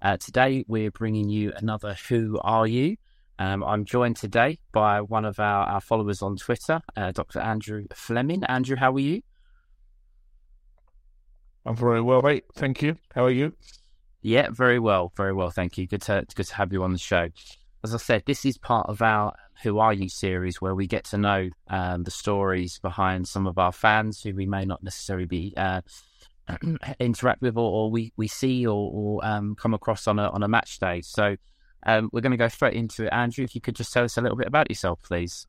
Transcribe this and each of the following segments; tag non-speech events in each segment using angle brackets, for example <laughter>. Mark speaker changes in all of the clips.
Speaker 1: Uh, today we're bringing you another Who Are You? Um, I'm joined today by one of our, our followers on Twitter, uh, Dr. Andrew Flemming. Andrew, how are you?
Speaker 2: I'm very well, mate. Thank you. How are you?
Speaker 1: Yeah, very well, very well. Thank you. Good to good to have you on the show. As I said, this is part of our Who Are You series where we get to know um, the stories behind some of our fans who we may not necessarily be uh, <clears throat> interact with or, or, we, we see or, or um, come across on a on a match day. So um, we're going to go straight into it. Andrew, if you could just tell us a little bit about yourself, please.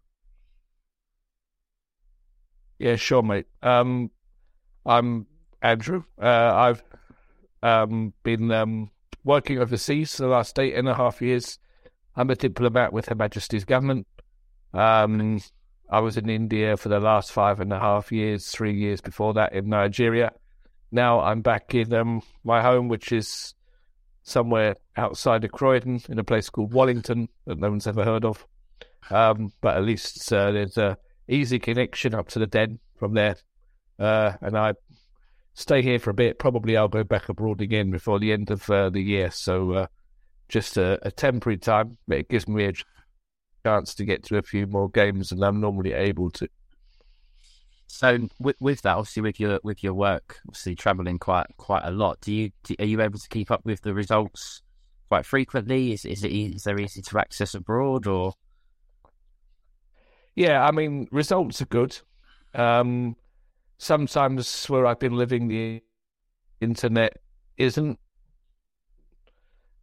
Speaker 2: Yeah, sure, mate. Um, I'm Andrew. Uh, I've um, been um, working overseas for the last eight and a half years. I'm a diplomat with Her Majesty's government. Um, I was in India for the last five and a half years, three years before that in Nigeria. Now I'm back in um, my home, which is somewhere outside of Croydon in a place called Wallington that no one's ever heard of. Um, but at least uh, there's a easy connection up to the den from there. Uh, and I stay here for a bit. Probably I'll go back abroad again before the end of uh, the year. So uh, just a, a, temporary time, but it gives me a chance to get to a few more games than I'm normally able to.
Speaker 1: So with, with that, obviously, with your with your work, obviously traveling quite quite a lot. Do you do, are you able to keep up with the results quite frequently? Is is it is there easy to access abroad or?
Speaker 2: Yeah, I mean results are good. Um, sometimes where I've been living, the internet isn't.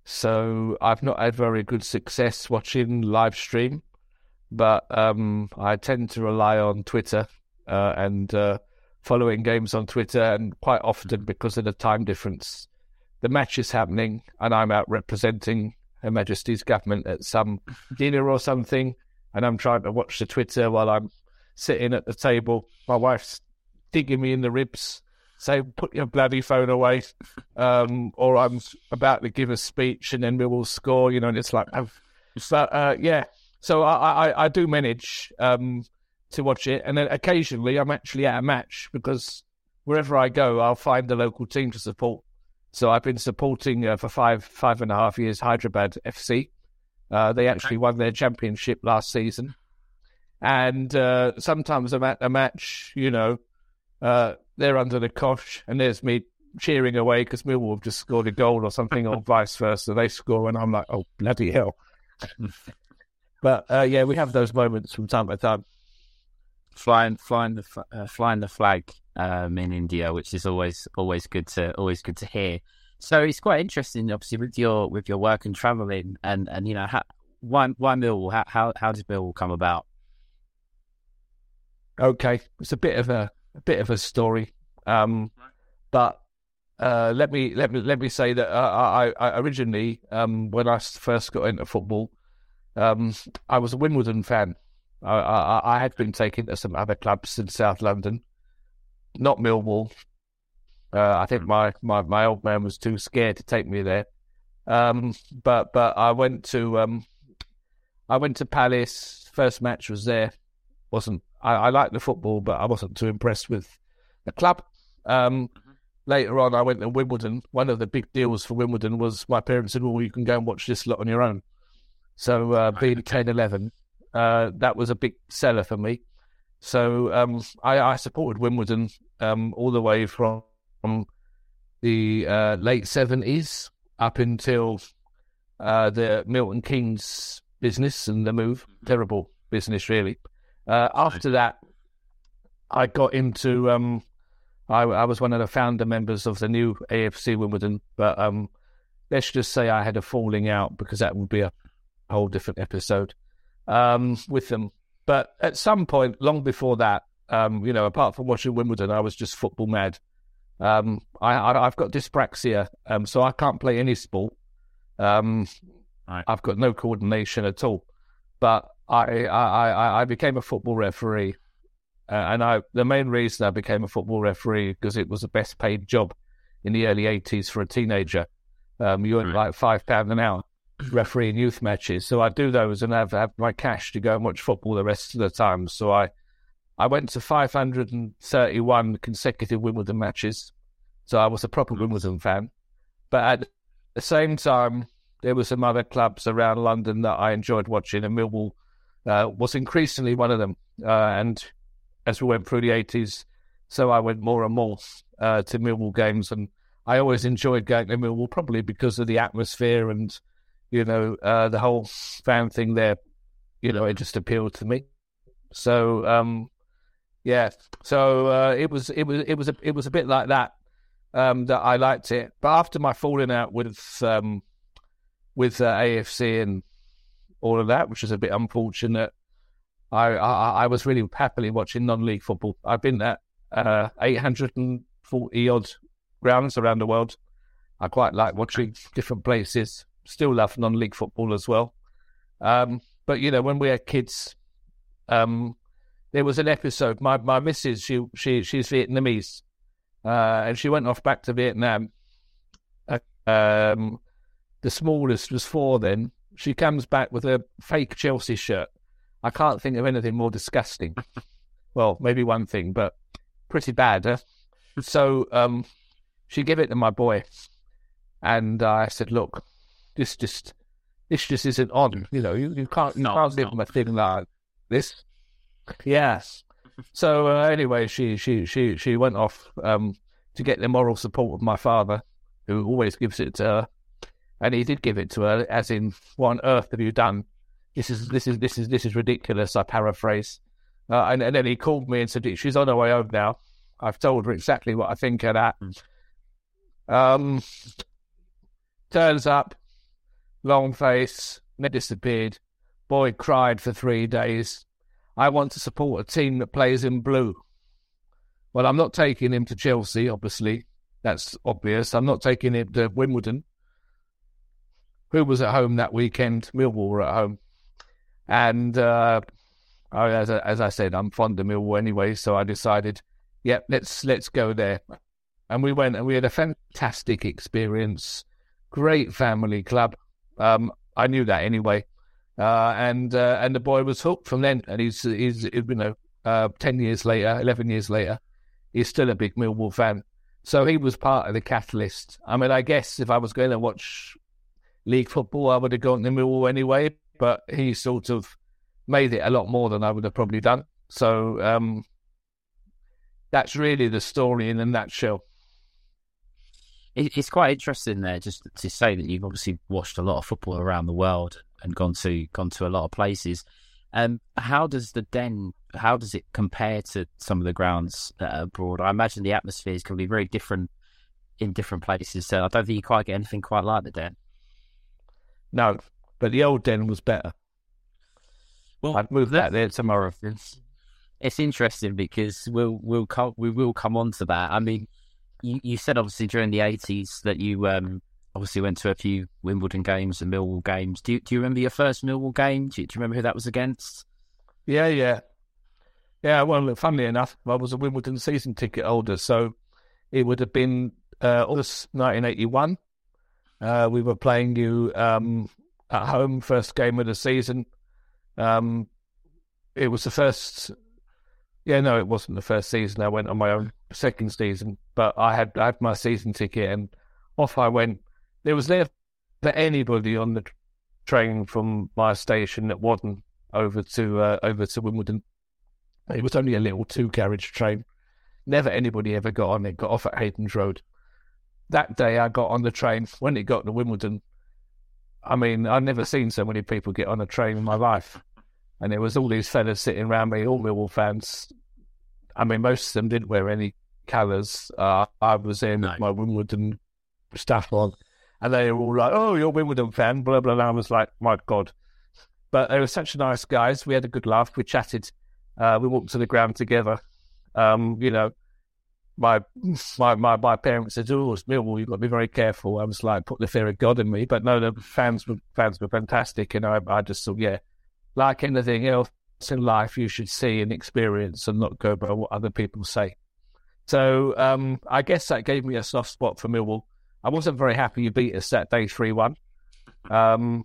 Speaker 2: So I've not had very good success watching live stream, but um, I tend to rely on Twitter uh, and uh, following games on Twitter, and quite often because of the time difference, the match is happening, and I'm out representing Her Majesty's government at some <laughs> dinner or something, and I'm trying to watch the Twitter while I'm sitting at the table. My wife's digging me in the ribs, saying, "Put your bloody phone away," um, or I'm about to give a speech, and then we will score. You know, and it's like, oh. but uh, yeah. So I, I, I do manage. Um, to watch it, and then occasionally I'm actually at a match because wherever I go, I'll find the local team to support. So I've been supporting uh, for five five and a half years Hyderabad FC. Uh, they actually won their championship last season, and uh, sometimes I'm at a match. You know, uh, they're under the cosh, and there's me cheering away because Millwall have just scored a goal or something, or <laughs> vice versa. They score, and I'm like, oh bloody hell! <laughs> but uh, yeah, we have those moments from time to time
Speaker 1: flying flying the uh, flying the flag um, in India, which is always always good to always good to hear. So it's quite interesting, obviously, with your with your work and traveling, and and you know, how, why why Millwall? How how how did Millwall come about?
Speaker 2: Okay, it's a bit of a, a bit of a story, um, but uh, let me let me let me say that I, I originally, um, when I first got into football, um, I was a Wimbledon fan. I, I, I had been taken to some other clubs in South London, not Millwall. Uh, I think hmm. my, my, my old man was too scared to take me there. Um, but but I went to um, I went to Palace. First match was there. wasn't I, I liked the football, but I wasn't too impressed with the club. Um, mm-hmm. later on, I went to Wimbledon. One of the big deals for Wimbledon was my parents said, "Well, you can go and watch this lot on your own." So uh, being 10, 11, uh, that was a big seller for me. So um, I, I, supported Wimbledon um, all the way from, from the uh, late seventies up until uh, the Milton Keynes business and the move. Mm-hmm. Terrible business, really. Uh, after that, I got into. Um, I, I, was one of the founder members of the new AFC Wimbledon, but um, let's just say I had a falling out because that would be a whole different episode um, with them. But at some point, long before that, um, you know, apart from watching Wimbledon, I was just football mad. Um, I, have got dyspraxia, um, so I can't play any sport. Um, right. I've got no coordination at all. But I, I, I, I became a football referee, uh, and I the main reason I became a football referee because it was the best paid job in the early '80s for a teenager. Um, you earned right. like five pound an hour refereeing youth matches. So I do those and have, have my cash to go and watch football the rest of the time. So I I went to 531 consecutive Wimbledon matches. So I was a proper Wimbledon fan. But at the same time, there were some other clubs around London that I enjoyed watching, and Millwall uh, was increasingly one of them. Uh, and as we went through the 80s, so I went more and more uh, to Millwall games. And I always enjoyed going to Millwall, probably because of the atmosphere and you know, uh, the whole fan thing there, you know, it just appealed to me. So, um, yeah, so uh, it was it was it was a, it was a bit like that um, that I liked it. But after my falling out with um, with uh, AFC and all of that, which is a bit unfortunate, I, I, I was really happily watching non-league football. I've been at uh, 840 odd grounds around the world. I quite like watching different places still love non-league football as well. Um, but you know, when we were kids, um, there was an episode. My my missus, she she she's Vietnamese, uh, and she went off back to Vietnam. Uh, um, the smallest was four. Then she comes back with a fake Chelsea shirt. I can't think of anything more disgusting. well, maybe one thing, but pretty bad. Huh? so um, she gave it to my boy, and I said, "Look, this just this just isn't on. You know, you, you can't no, can't live with a thing like this. Yes. so uh, anyway, she she she she went off um, to get the moral support of my father, who always gives it to her, and he did give it to her, as in, "What on earth have you done? This is this is this is this is ridiculous." I paraphrase, uh, and, and then he called me and said, "She's on her way home now." I've told her exactly what I think of that. Hmm. Um, turns up, long face, disappeared. Boy cried for three days. I want to support a team that plays in blue. Well, I'm not taking him to Chelsea, obviously. That's obvious. I'm not taking him to Wimbledon. Who was at home that weekend? Millwall were at home. And uh, as, I, as I said, I'm fond of Millwall anyway, so I decided, yep, yeah, let's let's go there. And we went and we had a fantastic experience. Great family club. Um, I knew that anyway, uh, and uh, and the boy was hooked from then. And he's he's you know uh, ten years later, eleven years later, he's still a big Millwall fan. So he was part of the catalyst. I mean, I guess if I was going to watch league football, I would have gone to Millwall anyway. But he sort of made it a lot more than I would have probably done. So um, that's really the story in a nutshell
Speaker 1: it's quite interesting there just to say that you've obviously watched a lot of football around the world and gone to gone to a lot of places. Um, how does the Den? How does it compare to some of the grounds abroad? I imagine the atmospheres can be very different in different places. So I don't think you quite get anything quite like the Den.
Speaker 2: No, but the old Den was better. Well, I'd move that there tomorrow.
Speaker 1: It's, it's interesting because we'll we'll come we will come on to that. I mean, you, you said obviously during the eighties that you um, obviously went to a few Wimbledon games and Millwall games. Do you, do you remember your first Millwall game? Do you, do you remember who that was against?
Speaker 2: Yeah, yeah, yeah. Well, funnily enough, I was a Wimbledon season ticket holder, so it would have been uh, August 1981. Uh, we were playing you um, at home, first game of the season. Um, it was the first Yeah, no, it wasn't the first season. I went on my own second season, but I had I had my season ticket and off I went. There was never anybody on the train from my station that wasn't over to uh, over to Wimbledon. It was only a little two carriage train. Never anybody ever got on it. Got off at Haydons Road. That day, I got on the train. When it got to Wimbledon, I mean, I've never seen so many people get on a train in my life. And there was all these fellas sitting around me, all Millwall fans. I mean, most of them didn't wear any colours. Uh, I was in no. my Wimbledon stuff on, and they were all like, "Oh, you're a Wimbledon fan," blah blah. blah. I was like, "My God!" But they were such nice guys. We had a good laugh. We chatted. Uh, we walked to the ground together. Um, you know, my my my, my parents said, "Oh, it's Millwall. You've got to be very careful." I was like, "Put the fear of God in me." But no, the fans were fans were fantastic, and I I just thought, yeah, like anything else in life, you should see and experience and not go by what other people say. So um, I guess that gave me a soft spot for Millwall. I wasn't very happy you beat us that day 3 1. Um,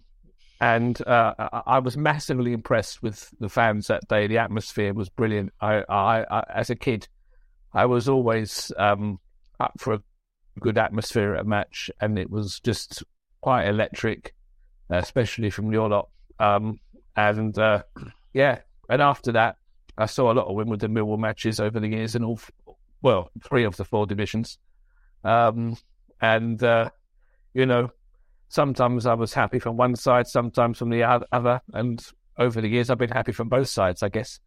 Speaker 2: and uh, I was massively impressed with the fans that day. The atmosphere was brilliant. I, I, I as a kid, I was always um, up for a good atmosphere at a match, and it was just quite electric, especially from your lot. Um, and uh, yeah, and after that, I saw a lot of Wimbledon Millwall matches over the years in all, well, three of the four divisions. Um, and, uh, you know, sometimes I was happy from one side, sometimes from the other. And over the years, I've been happy from both sides, I guess.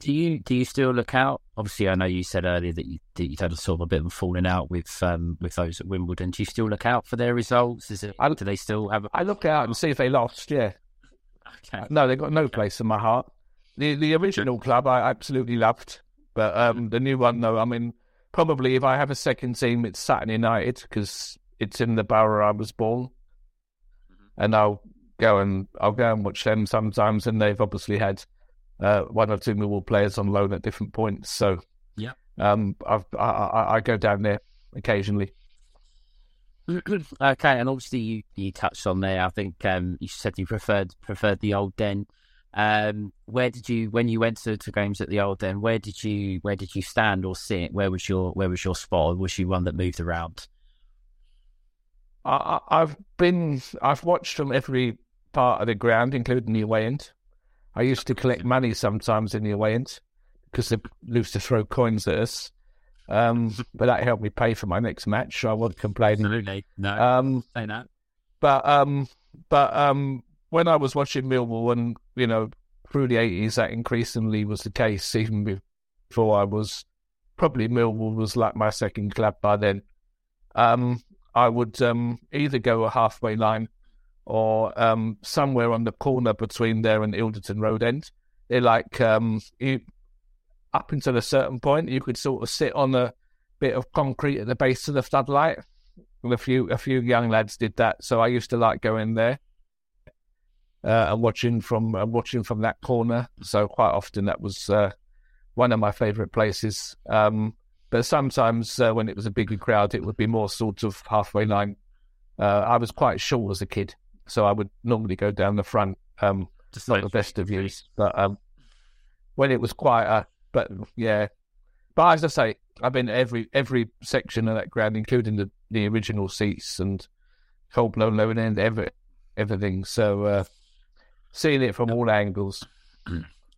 Speaker 1: Do you do you still look out? Obviously, I know you said earlier that you that you had a sort of a bit of a falling out with um, with those at Wimbledon. Do you still look out for their results? Is it? I, do they still have? A...
Speaker 2: I look out and see if they lost. Yeah, Okay. No, they've got no place in my heart. The the original club I absolutely loved, but um, the new one, though, I mean, probably if I have a second team, it's Sutton United because it's in the borough I was born, mm-hmm. and I'll go and I'll go and watch them sometimes. And they've obviously had uh, one or two Millwall players on loan at different points, so
Speaker 1: yeah,
Speaker 2: um, I've, I, I, I go down there occasionally. <clears throat>
Speaker 1: okay, and obviously you, you touched on there. I think um, you said you preferred preferred the old den. Um, where did you when you went to, to games at the old den? Where did you where did you stand or sit? Where was your where was your spot? Was you one that moved around?
Speaker 2: I, I've been I've watched from every part of the ground, including the away end. I used to collect money sometimes in the away end because they used to throw coins at us. Um, but that helped me pay for my next match. So I wasn't complaining.
Speaker 1: Absolutely, no. Um, say that.
Speaker 2: But um, but um, when I was watching Millwall, and you know, through the eighties, that increasingly was the case. Even before I was, probably Millwall was like my second club by then. Um, I would um either go a halfway line or um somewhere on the corner between there and Ilderton Road End. They're like um you, up until a certain point, you could sort of sit on a bit of concrete at the base of the floodlight. And a few a few young lads did that, so I used to like going there uh, and watching from uh, watching from that corner. So quite often that was uh, one of my favourite places. Um, but sometimes uh, when it was a bigger crowd, it would be more sort of halfway line. Uh, I was quite short as a kid, so I would normally go down the front, um, just like the best of views. But um, when it was quieter, but yeah, but as I say, I've been every every section of that ground, including the, the original seats and Cold Blow Lane end, every everything. So uh, seeing it from all angles. <clears throat>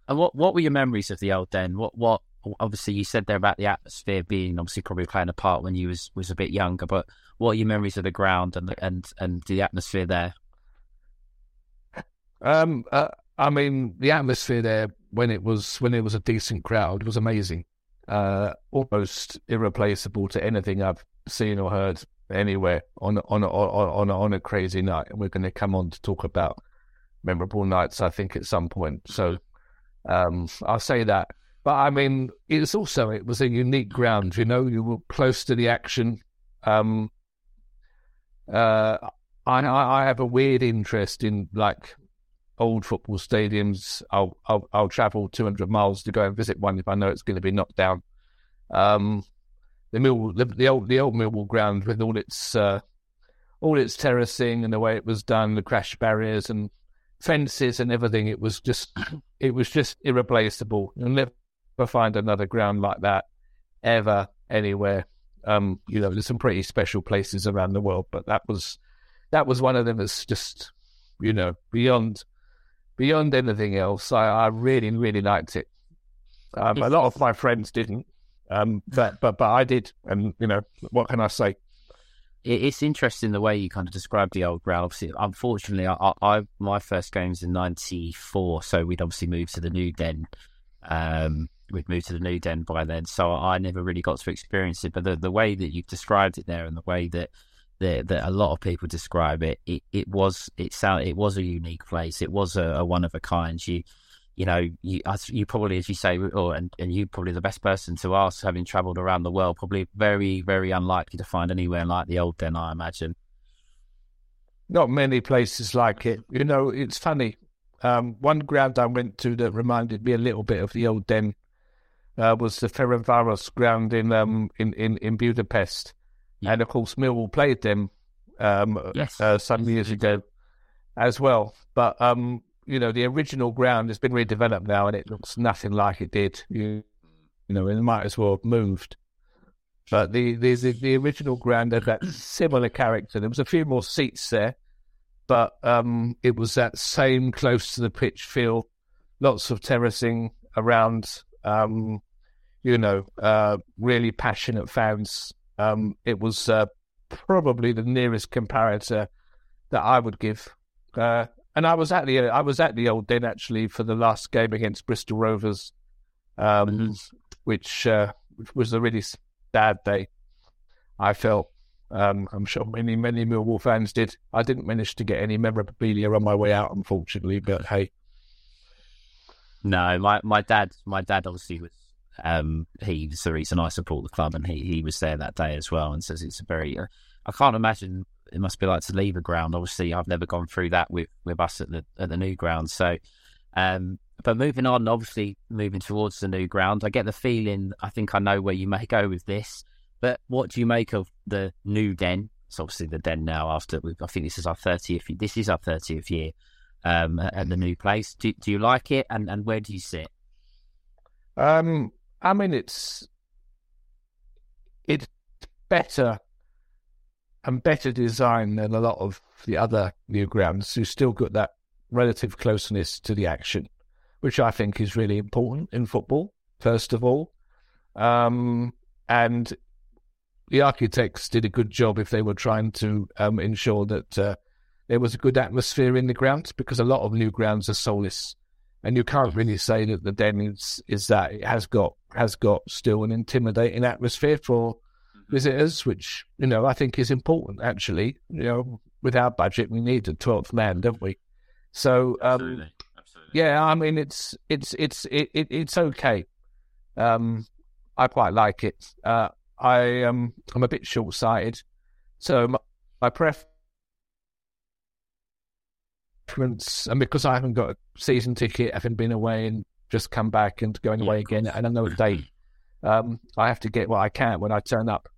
Speaker 1: And what what were your memories of the old den? What what obviously you said there about the atmosphere being obviously probably playing a part when you was was a bit younger, but what are your memories of the ground and and and the atmosphere there?
Speaker 2: Um, uh, I mean, the atmosphere there when it was when it was a decent crowd was amazing. Uh, almost irreplaceable to anything I've seen or heard anywhere on on on on, on a crazy night. And we're going to come on to talk about memorable nights, I think, at some point. So um, I'll say that. But I mean, it's also it was a unique ground. You know, you were close to the action. Um, uh, I I have a weird interest in like old football stadiums. I'll I'll, I'll travel 200 miles to go and visit one if I know it's going to be knocked down. Um, the Mill, the, the, old the old Millwall ground with all its uh, all its terracing and the way it was done, the crash barriers and fences and everything. It was just, <clears throat> it was just irreplaceable. You'll never find another ground like that ever anywhere. Um, you know, there's some pretty special places around the world, but that was that was one of them that's just, you know, beyond beyond anything else. I, I really, really liked it. Um, a lot of my friends didn't, um, but but but I did, and you know, what can I say?
Speaker 1: it's interesting the way you kind of described the old ground. Obviously, unfortunately, I, I my first game was in '94, so we'd obviously moved to the new den. Um, we'd moved to the new den by then, so I never really got to experience it. But the the way that you've described it there, and the way that that, that a lot of people describe it, it, it was it sound it was a unique place. It was a, a one of a kind. You you know, you, you probably, as you say, or, and, and you probably the best person to ask, having travelled around the world, probably very, very unlikely to find anywhere like the old den, I imagine.
Speaker 2: Not many places like it. You know, it's funny. Um, one ground I went to that reminded me a little bit of the old den uh, was the Ferencvaros ground in um, in, in, in Budapest. Yeah. And of course, Millwall played them um, yes. uh, some years ago as well. But um, you know, the original ground has been redeveloped now and it looks nothing like it did. You, you know, it might as well have moved. But the, the, the, the original ground had that similar character. There was a few more seats there, but um, it was that same close to the pitch feel, lots of terracing around, um, you know, uh, really passionate fans. Um, it was uh, probably the nearest comparator that I would give. Uh, and I was at the I was at the old den actually for the last game against Bristol Rovers, um, mm-hmm. which uh, was a really sad day. I felt. Um, I'm sure many many Millwall fans did. I didn't manage to get any memorabilia on my way out, unfortunately. But hey,
Speaker 1: no, my my dad my dad obviously was um, he's the reason I support the club, and he he was there that day as well, and says it's a very. Uh, I can't imagine it must be like to leave a ground. Obviously, I've never gone through that with, with us at the at the new ground. So, um, but moving on, obviously moving towards the new ground, I get the feeling. I think I know where you may go with this. But what do you make of the new den? It's obviously the den now. After I think this is our thirtieth. This is our thirtieth year um, at, at, the new place. Do, do you like it? And and where do you sit?
Speaker 2: Um, I mean, it's it's better and better design than a lot of the other new grounds who still got that relative closeness to the action, which I think is really important in football, first of all. Um, and the architects did a good job if they were trying to um, ensure that uh, there was a good atmosphere in the ground because a lot of new grounds are soulless. And you can't really say that the den is, is that it has got has got still an intimidating atmosphere for visitors, which you know I think is important. Actually, you know, with our budget, we need a twelfth man, don't we? So, um, Absolutely. Absolutely. yeah, I mean, it's it's it's it, it, it's okay. Um, I quite like it. Uh, I um, I'm a bit short sighted, so my, my preference, and because I haven't got a season ticket, having been away and just come back and going away again, and I know a date. <clears throat> Um, I have to get what I can when I turn up.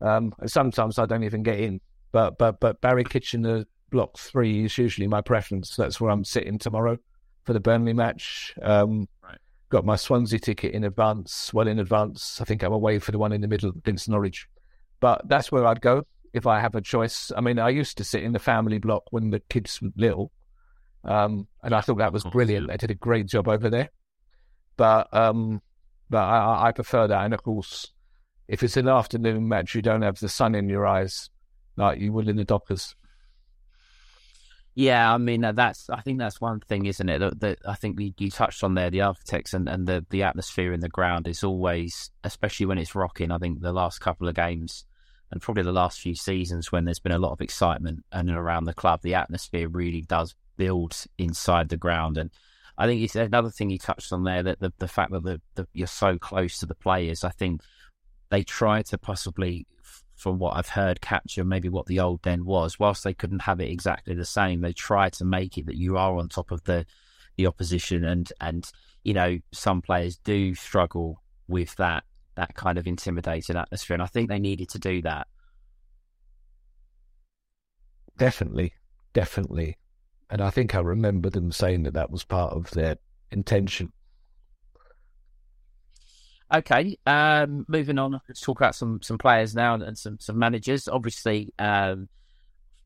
Speaker 2: Um, sometimes I don't even get in, but but but Barry Kitchener block three is usually my preference. That's where I'm sitting tomorrow for the Burnley match. Um, right. Got my Swansea ticket in advance, well in advance. I think I'm away for the one in the middle against Norwich, but that's where I'd go if I have a choice. I mean, I used to sit in the family block when the kids were little, um, and I thought that was brilliant. They did a great job over there, but um, but I, I prefer that, and of course if it's an afternoon match, you don't have the sun in your eyes like you would in the Dockers.
Speaker 1: Yeah, I mean uh, that's. I think that's one thing, isn't it? That, that I think you, touched on there, the architects and, and the the atmosphere in the ground is always, especially when it's rocking. I think the last couple of games and probably the last few seasons when there's been a lot of excitement and around the club, the atmosphere really does build inside the ground. And I think it's another thing you touched on there that the the fact that the, the you're so close to the players. I think they try to possibly, from what I've heard, capture maybe what the old den was. Whilst they couldn't have it exactly the same, they try to make it that you are on top of the the opposition, and and you know some players do struggle with that that kind of intimidating atmosphere, and I think they needed to do that.
Speaker 2: Definitely, definitely. And I think I remember them saying that that was part of their intention.
Speaker 1: Okay, um, moving on. Let's talk about some some players now and some some managers. Obviously, um,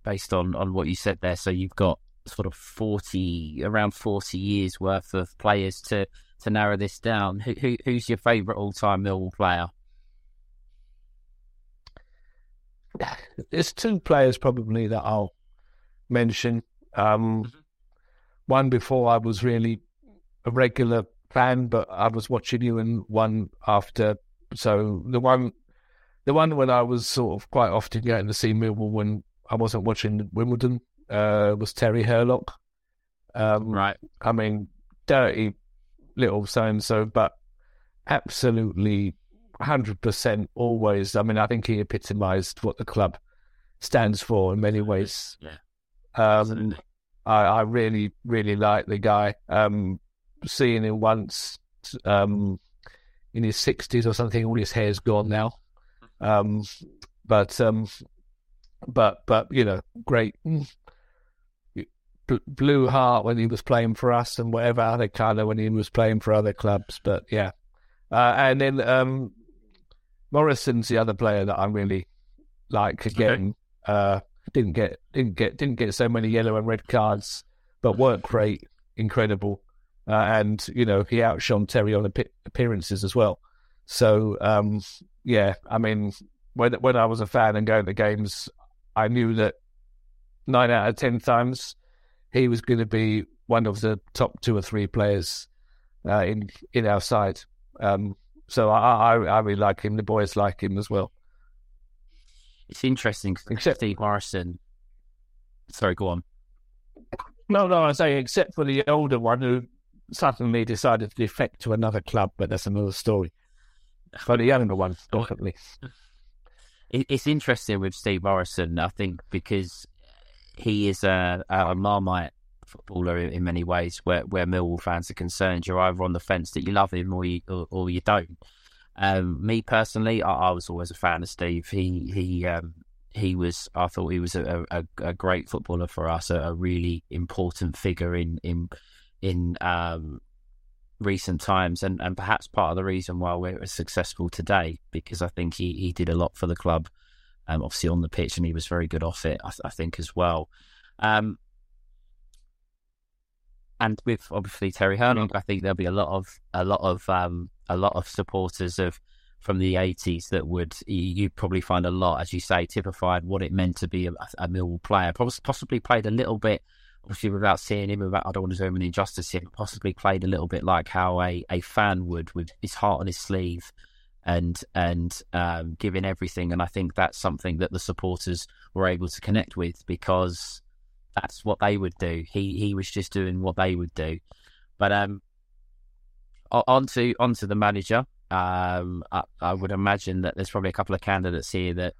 Speaker 1: based on on what you said there, so you've got sort of forty around forty years worth of players to to narrow this down. Who, who who's your favourite all time Millwall player? <sighs>
Speaker 2: There's two players probably that I'll mention. Um, mm-hmm. One before I was really a regular fan, but I was watching you, and one after. So the one, the one when I was sort of quite often getting to see Millwall when I wasn't watching Wimbledon uh, was Terry Hurlock.
Speaker 1: Um, right.
Speaker 2: I mean, dirty little so and so, but absolutely hundred percent always. I mean, I think he epitomised what the club stands for in many ways.
Speaker 1: Yeah.
Speaker 2: Um, I, I really, really like the guy. Um, seeing him once um, in his sixties or something. All his hair's gone now, um, but um, but but you know, great blue heart when he was playing for us, and whatever other colour when he was playing for other clubs. But yeah, uh, and then um, Morison's the other player that I really like again. Okay. Uh, didn't get didn't get didn't get so many yellow and red cards, but work <laughs> rate incredible. Uh, and you know he outshone Terry on appearances as well. So um, yeah, I mean, when when I was a fan and going to games, I knew that nine out of ten times he was going to be one of the top two or three players uh, in in our side. Um, so I, I, I really like him. The boys like him as well.
Speaker 1: It's interesting. Except Steve Morison. Sorry, go on.
Speaker 2: No, no, I say except for the older one who suddenly decided to defect to another club, but that's another story. But the younger one, definitely. <laughs>
Speaker 1: It's interesting with Steve Morison, I think, because he is a, a Marmite footballer in many ways. Where where Millwall fans are concerned, you're either on the fence that you love him or you or, or you don't. Um, me personally, I, I, was always a fan of Steve. He he um, he was. I thought he was a, a, a great footballer for us, a, a, really important figure in in in um, recent times, and, and perhaps part of the reason why we're successful today, because I think he, he did a lot for the club, um, obviously on the pitch, and he was very good off it, I, I think, as well. Um, and with obviously Terry Hurlock, I think there'll be a lot of a lot of um, a lot of supporters of from the 80s that would you probably find a lot, as you say, typified what it meant to be a, a Millwall player. Possibly played a little bit obviously without seeing him, without I don't want to do him an injustice here, possibly played a little bit like how a, a fan would with his heart on his sleeve and and um, giving everything. And I think that's something that the supporters were able to connect with because that's what they would do. He he was just doing what they would do. But um, onto onto the manager. Um, I, I would imagine that there's probably a couple of candidates here that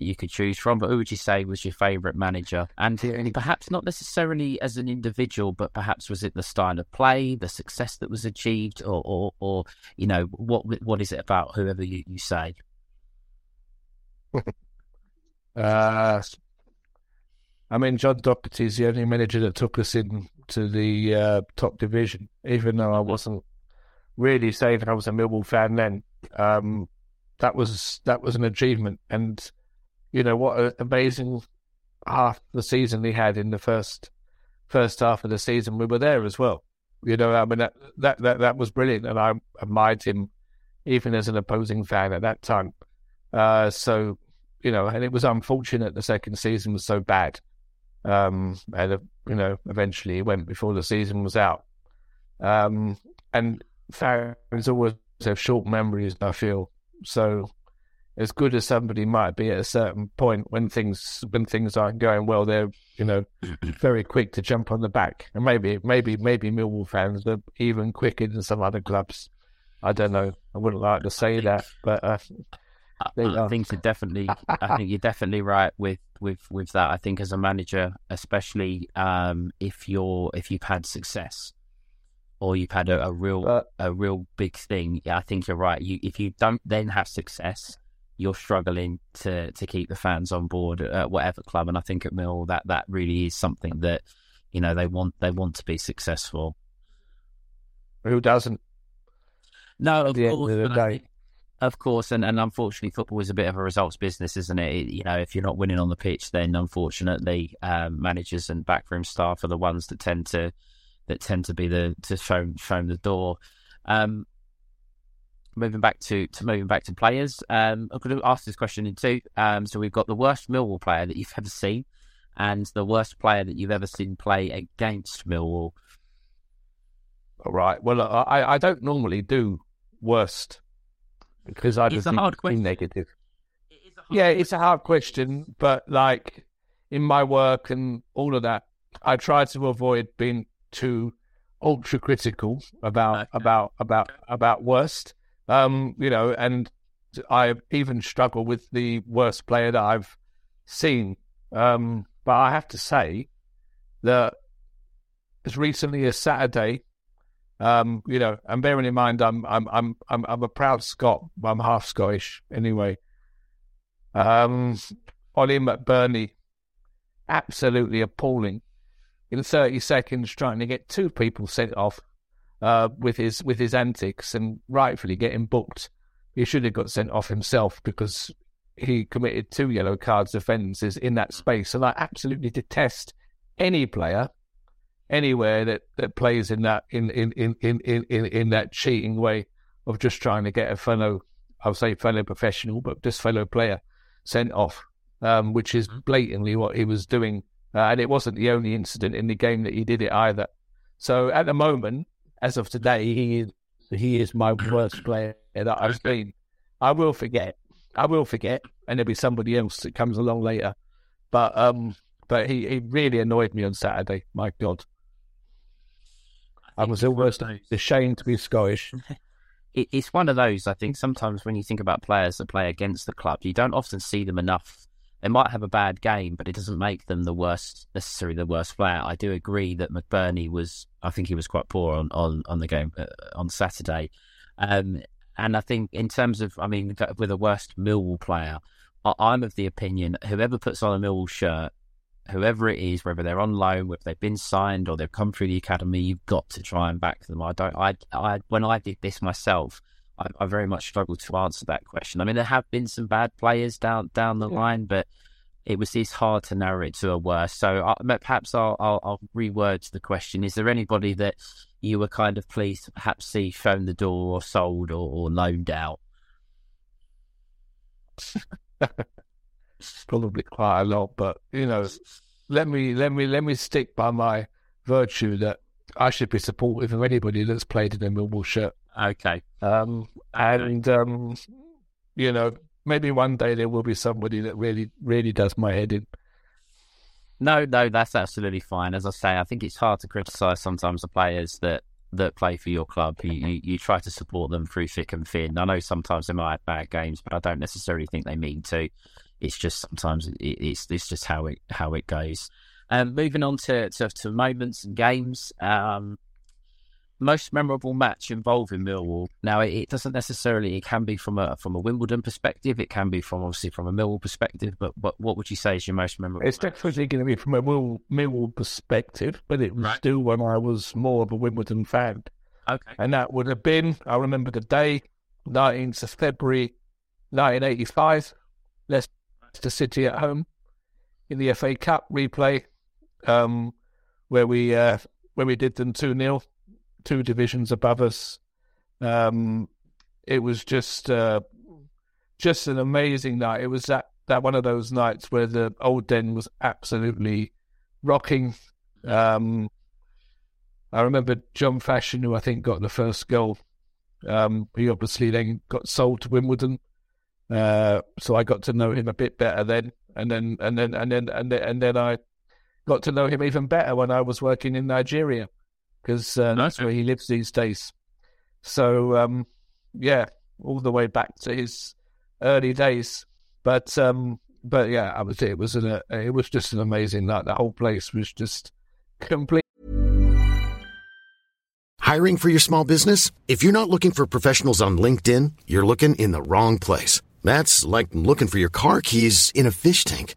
Speaker 1: you could choose from. But who would you say was your favourite manager? And perhaps not necessarily as an individual, but perhaps was it the style of play, the success that was achieved, or, or, or you know, what what is it about whoever you, you say? <laughs>
Speaker 2: uh, I mean, John Docherty is the only manager that took us in to the uh, top division, even though I wasn't really saying I was a Millwall fan then. Um, that was that was an achievement, and you know what an amazing half the season he had in the first first half of the season. We were there as well. You know, I mean that that that, that was brilliant, and I admired him even as an opposing fan at that time. Uh, so you know, and it was unfortunate the second season was so bad. Um, and uh, you know, eventually he went before the season was out. Um, and fans always have short memories. I feel so as good as somebody might be at a certain point when things when things aren't going well, they're you know <clears throat> very quick to jump on the back. And maybe maybe maybe Millwall fans are even quicker than some other clubs. I don't know. I wouldn't like to say that, but uh,
Speaker 1: I, I think you're definitely. <laughs> I think you're definitely right with with with that. I think as a manager, especially um, if you're if you've had success or you've had a, a real but, a real big thing, Yeah, I think you're right. You if you don't then have success you're struggling to to keep the fans on board at whatever club. And I think at Mill that that really is something that You know, they want they want to be successful.
Speaker 2: Who doesn't?
Speaker 1: No, of course,
Speaker 2: of the
Speaker 1: but I think- of course, and, and unfortunately, football is a bit of a results business, isn't it? It- You know, if you're not winning on the pitch, then unfortunately, um, managers and backroom staff are the ones that tend to that tend to be the to show show the door. Um, moving back to, to moving back to players, um, I'm going to ask this question in two. Um, so we've got the worst Millwall player that you've ever seen, and the worst player that you've ever seen play against Millwall.
Speaker 2: All right. Well, I, I don't normally do worst because I just
Speaker 1: a
Speaker 2: think
Speaker 1: hard question.
Speaker 2: negative. Yeah, it's a hard question, but like in my work and all of that, I try to avoid being too ultra critical about
Speaker 1: Okay.
Speaker 2: about about about worst. Um, you know, and I even struggle with the worst player that I've seen. Um, but I have to say that as recently as Saturday, um, you know, and bearing in mind I'm I'm I'm I'm I'm a proud Scot. I'm half Scottish anyway. Um, Oli McBurnie, absolutely appalling. In 30 seconds, trying to get two people sent off uh, with his with his antics, and rightfully getting booked. He should have got sent off himself because he committed two yellow cards offences in that space. And I absolutely detest any player anywhere that, that plays in that in in, in, in, in, in in that cheating way of just trying to get a fellow I'll say fellow professional, but just fellow player sent off, um, which is blatantly what he was doing. Uh, and it wasn't the only incident in the game that he did it either. So at the moment, as of today, he is he is my worst player that I've seen. I will forget. I will forget, and there'll be somebody else that comes along later. But um, but he, he really annoyed me on Saturday. My God, I was almost ashamed to be Scottish. <laughs>
Speaker 1: it's one of those. I think sometimes when you think about players that play against the club, you don't often see them enough. They might have a bad game, but it doesn't make them the worst, necessarily the worst player. I do agree that McBurnie was. I think he was quite poor on on, on the game uh, on Saturday, um, and I think in terms of, I mean, with a worst Millwall player, I, I'm of the opinion whoever puts on a Millwall shirt. Whoever it is, whether they're on loan, whether they've been signed or they've come through the academy, you've got to try and back them. I don't. I. I. When I did this myself, I, I very much struggle to answer that question. I mean, there have been some bad players down down the line, but it was it's hard to narrow it to a worst. So uh, I, perhaps I'll, I'll I'll reword the question: Is there anybody that you were kind of pleased to perhaps see shown the door or sold or, or loaned out? <laughs>
Speaker 2: Probably quite a lot, but you know, let me let me let me stick by my virtue that I should be supportive of anybody that's played in a Millwall shirt.
Speaker 1: Okay,
Speaker 2: Um, and um, you know, maybe one day there will be somebody that really really does my head in.
Speaker 1: no, no, that's absolutely fine. As I say, I think it's hard to criticise sometimes the players that that play for your club. You, you you try to support them through thick and thin. I know sometimes they might have bad games, but I don't necessarily think they mean to. It's just sometimes it, it's it's just how it how it goes. Um, moving on to, to to moments and games. Um, most memorable match involving Millwall. Now, it, it doesn't necessarily. It can be from a from a Wimbledon perspective. It can be from obviously from a Millwall perspective. But what what would you say is your most memorable?
Speaker 2: It's definitely going to be from a Mill, Millwall perspective, but it was
Speaker 1: Right.
Speaker 2: still when I was more of a Wimbledon fan.
Speaker 1: okay.
Speaker 2: And that would have been, I remember the day, 19th of February 1985, Leicester City at home in the FA Cup replay, um, where we uh, where we did them 2 0, two divisions above us. Um, it was just uh, just an amazing night. It was that, that one of those nights where the old den was absolutely rocking. Um, I remember John Fashanu, who I think got the first goal. Um, he obviously then got sold to Wimbledon, uh, so I got to know him a bit better then, and then and then and then and then and then I got to know him even better when I was working in Nigeria, because uh, that's where he lives these days. So um, yeah, all the way back to his early days, but um, but yeah, I was it was an uh, it was just an amazing night. The whole place was just complete.
Speaker 3: Hiring for your small business? If you're not looking for professionals on LinkedIn, you're looking in the wrong place. That's like looking for your car keys in a fish tank.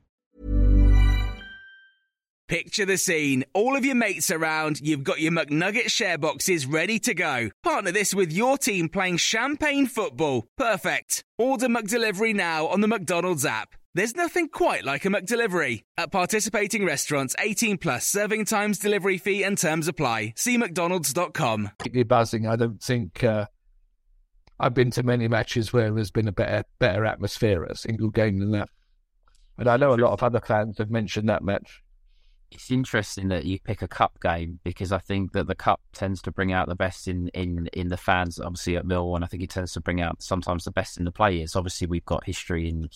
Speaker 4: Picture the scene. All of your mates around, you've got your McNugget share boxes ready to go. Partner this with your team playing champagne football. Perfect. Order McDelivery now on the McDonald's app. There's nothing quite like a McDelivery. At participating restaurants, 18 plus serving times, delivery fee and terms apply. See mcdonalds.com.
Speaker 2: Keep you buzzing. I don't think uh, I've been to many matches where there's been a better better atmosphere at a single game than that. And I know a lot of other fans have mentioned that match.
Speaker 1: It's interesting that you pick a cup game because I think that the cup tends to bring out the best in, in, in the fans, obviously at Millwall, and I think it tends to bring out sometimes the best in the players. Obviously, we've got history in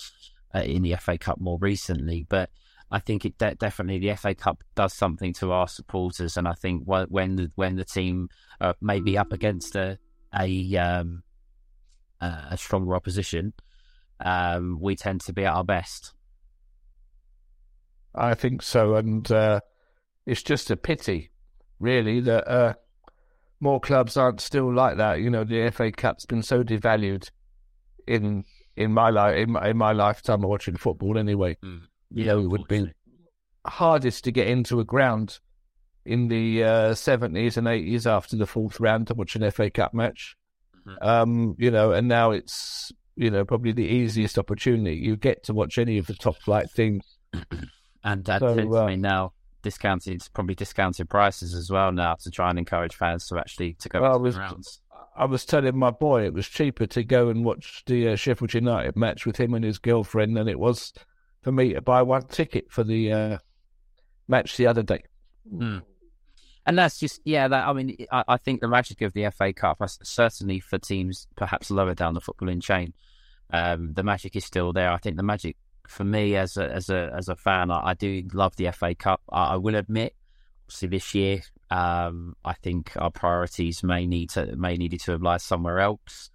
Speaker 1: uh, in the FA Cup more recently, but I think it de- definitely the FA Cup does something to our supporters, and I think when the, when the team uh, may be up against a a, um, a stronger opposition, um, we tend to be at our best.
Speaker 2: I think so, and uh, it's just a pity, really, that uh, more clubs aren't still like that. You know, the FA Cup's been so devalued in in my life in, in, my lifetime of watching football. Anyway, mm. you know, it would be hardest to get into a ground in the seventies uh, and eighties after the fourth round to watch an FA Cup match. Mm-hmm. Um, you know, and now it's you know probably the easiest opportunity you get to watch any of the top flight things. <clears throat>
Speaker 1: And that so, tends uh, to now discounted, probably discounted prices as well now to try and encourage fans to actually to go well, to was, rounds.
Speaker 2: I was telling my boy it was cheaper to go and watch the uh, Sheffield United match with him and his girlfriend than it was for me to buy one ticket for the uh, match the other day.
Speaker 1: Mm. And that's just yeah. That I mean, I, I, think the magic of the FA Cup, certainly for teams perhaps lower down the footballing chain, um, the magic is still there. I think the magic for me as a as a as a fan, I, I do love the FA Cup. I, I will admit, obviously this year, um, I think our priorities may need to may need to have lie somewhere else.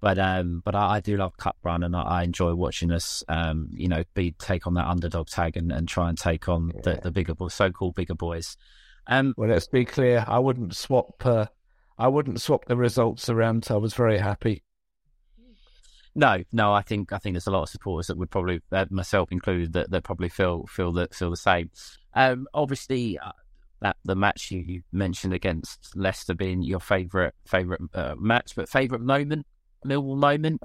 Speaker 1: But um, but I, I, do love Cup Run, and I, I enjoy watching us, um, you know, be take on that underdog tag and, and try and take on yeah. the, the bigger boys, so-called bigger boys. Um,
Speaker 2: well, let's be clear. I wouldn't swap. Uh, I wouldn't swap the results around. I was very happy
Speaker 1: no, no, I think I think there's a lot of supporters that would probably, uh, myself included, that, that probably feel feel that feel the same. Um, obviously, uh, that the match you, mentioned against Leicester being your favourite favourite uh, match, but favourite moment, Millwall moment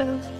Speaker 2: and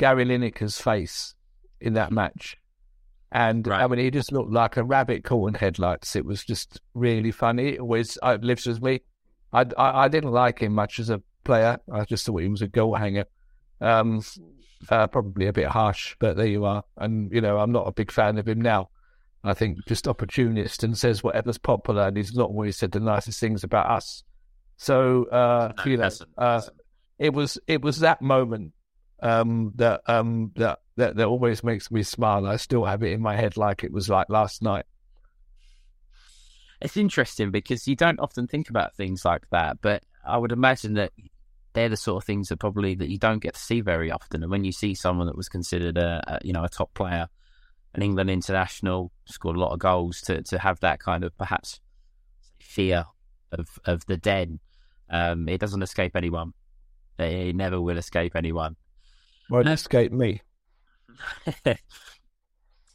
Speaker 2: Gary Lineker's face in that match. And right. I mean, he just looked like a rabbit caught in headlights. It was just really funny. It always it lives with me. I, I, I, didn't like him much as a player. I just thought he was a goal hanger. Um, uh, probably a bit harsh, but there you are. And, you know, I'm not a big fan of him now. I think just opportunist and says whatever's popular, and he's not always said the nicest things about us. So uh, no, you know, uh, it was it was that moment um, that um, that that that always makes me smile. I still have it in my head like it was like last night.
Speaker 1: It's interesting because you don't often think about things like that, but I would imagine that they're the sort of things that probably that you don't get to see very often. And when you see someone that was considered a, a you know a top player, an England international, scored a lot of goals, to to have that kind of perhaps fear of of the den Um, it doesn't escape anyone. It never will escape anyone.
Speaker 2: Won't escape me. <laughs>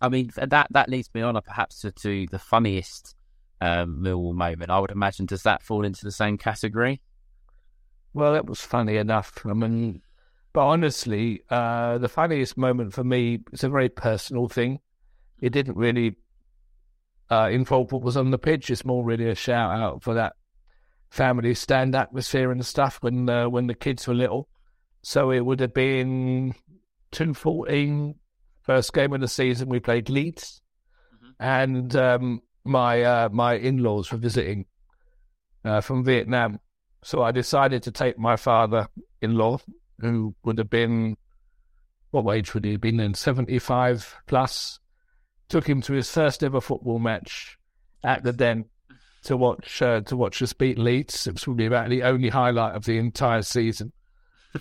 Speaker 1: I mean, that that leads me on, uh, perhaps to, to the funniest um, Millwall moment. I would imagine. Does that fall into the same category?
Speaker 2: Well, it was funny enough. I mean, but honestly, uh, the funniest moment for me is a very personal thing. It didn't really uh, involve what was on the pitch. It's more really a shout out for that family stand atmosphere and stuff when uh, when the kids were little. So it would have been 214, first game of the season. We played Leeds, mm-hmm. and um, my uh, my in laws were visiting uh, from Vietnam. So I decided to take my father in law, who would have been what age would he have been then? Seventy five plus. Took him to his first ever football match at the Den to watch uh, to watch us beat Leeds. It was probably about the only highlight of the entire season.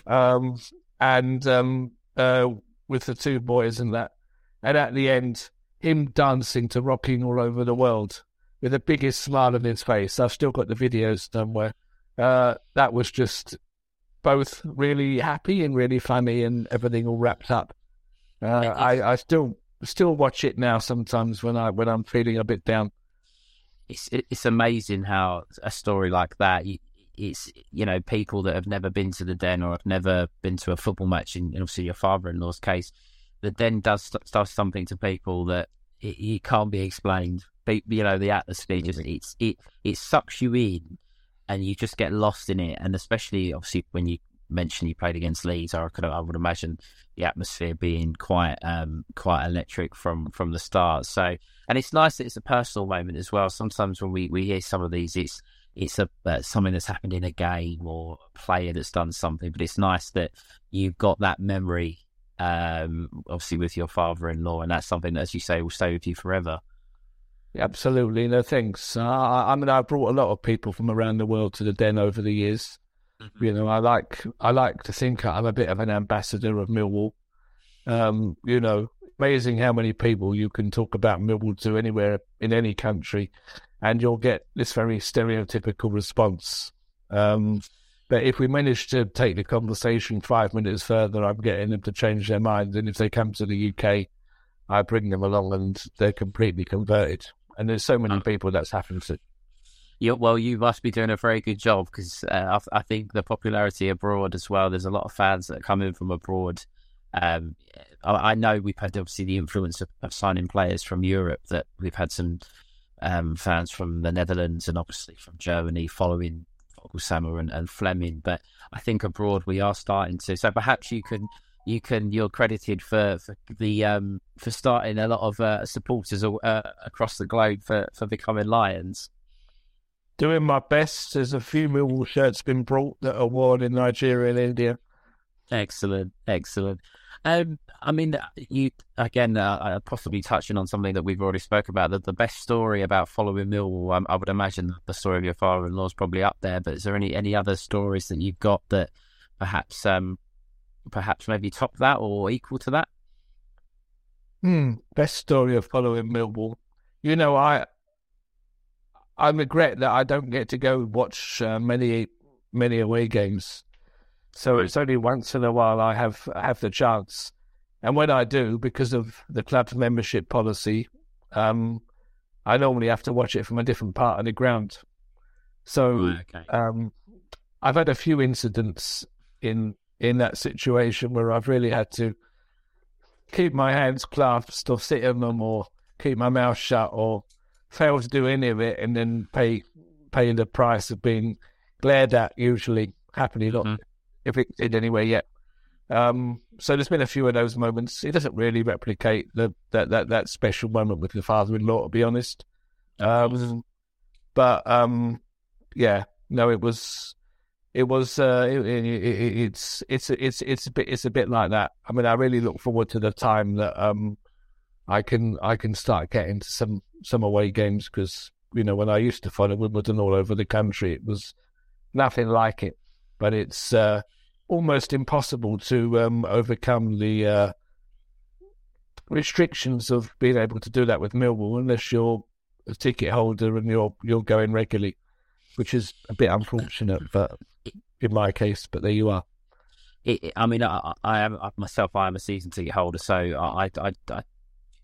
Speaker 2: Um, and um, uh, with the two boys and that, and at the end, him dancing to "Rocking All Over the World" with the biggest smile on his face. I've still got the videos somewhere. Uh, that was just both really happy and really funny, and everything all wrapped up. Uh, I, I still still watch it now sometimes when I when I'm feeling a bit down
Speaker 1: it's it's amazing how a story like that. It's you know people that have never been to the den or have never been to a football match. In, obviously your father-in-law's case, the den does does something to people that it, it can't be explained. You know the atmosphere just it's it it sucks you in, and you just get lost in it. And especially obviously when you mentioned you played against Leeds, I could I would imagine the atmosphere being quite um quite electric from from the start. So and it's nice that it's a personal moment as well. Sometimes when we, we hear some of these, it's it's a uh, something that's happened in a game or a player that's done something. But it's nice that you've got that memory, um, obviously with your father-in-law, and that's something that, as you say, will stay with you forever.
Speaker 2: Absolutely, no thanks. Uh, I mean, I've brought a lot of people from around the world to the den over the years. Mm-hmm. You know, I like I like to think I'm a bit of an ambassador of Millwall. Um, you know, amazing how many people you can talk about Millwall to anywhere in any country, and you'll get this very stereotypical response. Um, but if we manage to take the conversation five minutes further, I'm getting them to change their mind. And if they come to the UK, I bring them along and they're completely converted. And there's so many people that's happened to.
Speaker 1: Yeah, well, you must be doing a very good job because uh, I, I, think the popularity abroad as well. There's a lot of fans that come in from abroad um, I, I, know we've had obviously the influence of, of, signing players from Europe. That we've had some um, fans from the Netherlands and obviously from Germany following Osama and, and Flemming. But I think abroad we are starting to. So perhaps you can you can you're credited for for the um, for starting a lot of uh, supporters uh, across the globe for for becoming Lions.
Speaker 2: Doing my best. There's a few Millwall shirts been brought that are worn in Nigeria and India.
Speaker 1: Excellent, excellent. Um, I mean, you again, uh, possibly touching on something that we've already spoke about. The, the best story about following Millwall, I, I would imagine the story of your father-in-law is probably up there. But is there any any other stories that you've got that perhaps, um, perhaps maybe top that or equal to that?
Speaker 2: Hmm. Best story of following Millwall. You know, I I regret that I don't get to go watch uh, many many away games so it's only once in a while I have have the chance, and when I do, because of the club's membership policy, um, I normally have to watch it from a different part of the ground. So okay. um, I've had a few incidents in in that situation where I've really had to keep my hands clasped or sit on them or keep my mouth shut or fail to do any of it and then pay pay the price of being glared at usually happily not mm-hmm if it did anywhere yet. Um, so there's been a few of those moments. It doesn't really replicate the, that that that special moment with the father-in-law, to be honest. Um, but um, yeah, no, it was it was uh, it, it, it's it's it's it's a bit it's a bit like that. I mean, I really look forward to the time that um, I can I can start getting to some some away games because you know when I used to follow Wimbledon all over the country, it was nothing like it. But it's uh, almost impossible to um, overcome the uh, restrictions of being able to do that with Millwall unless you're a ticket holder and you're you're going regularly. which is a bit unfortunate, but in my case. But there you are.
Speaker 1: It, I mean, I, I am myself. I am a season ticket holder, so I, I, I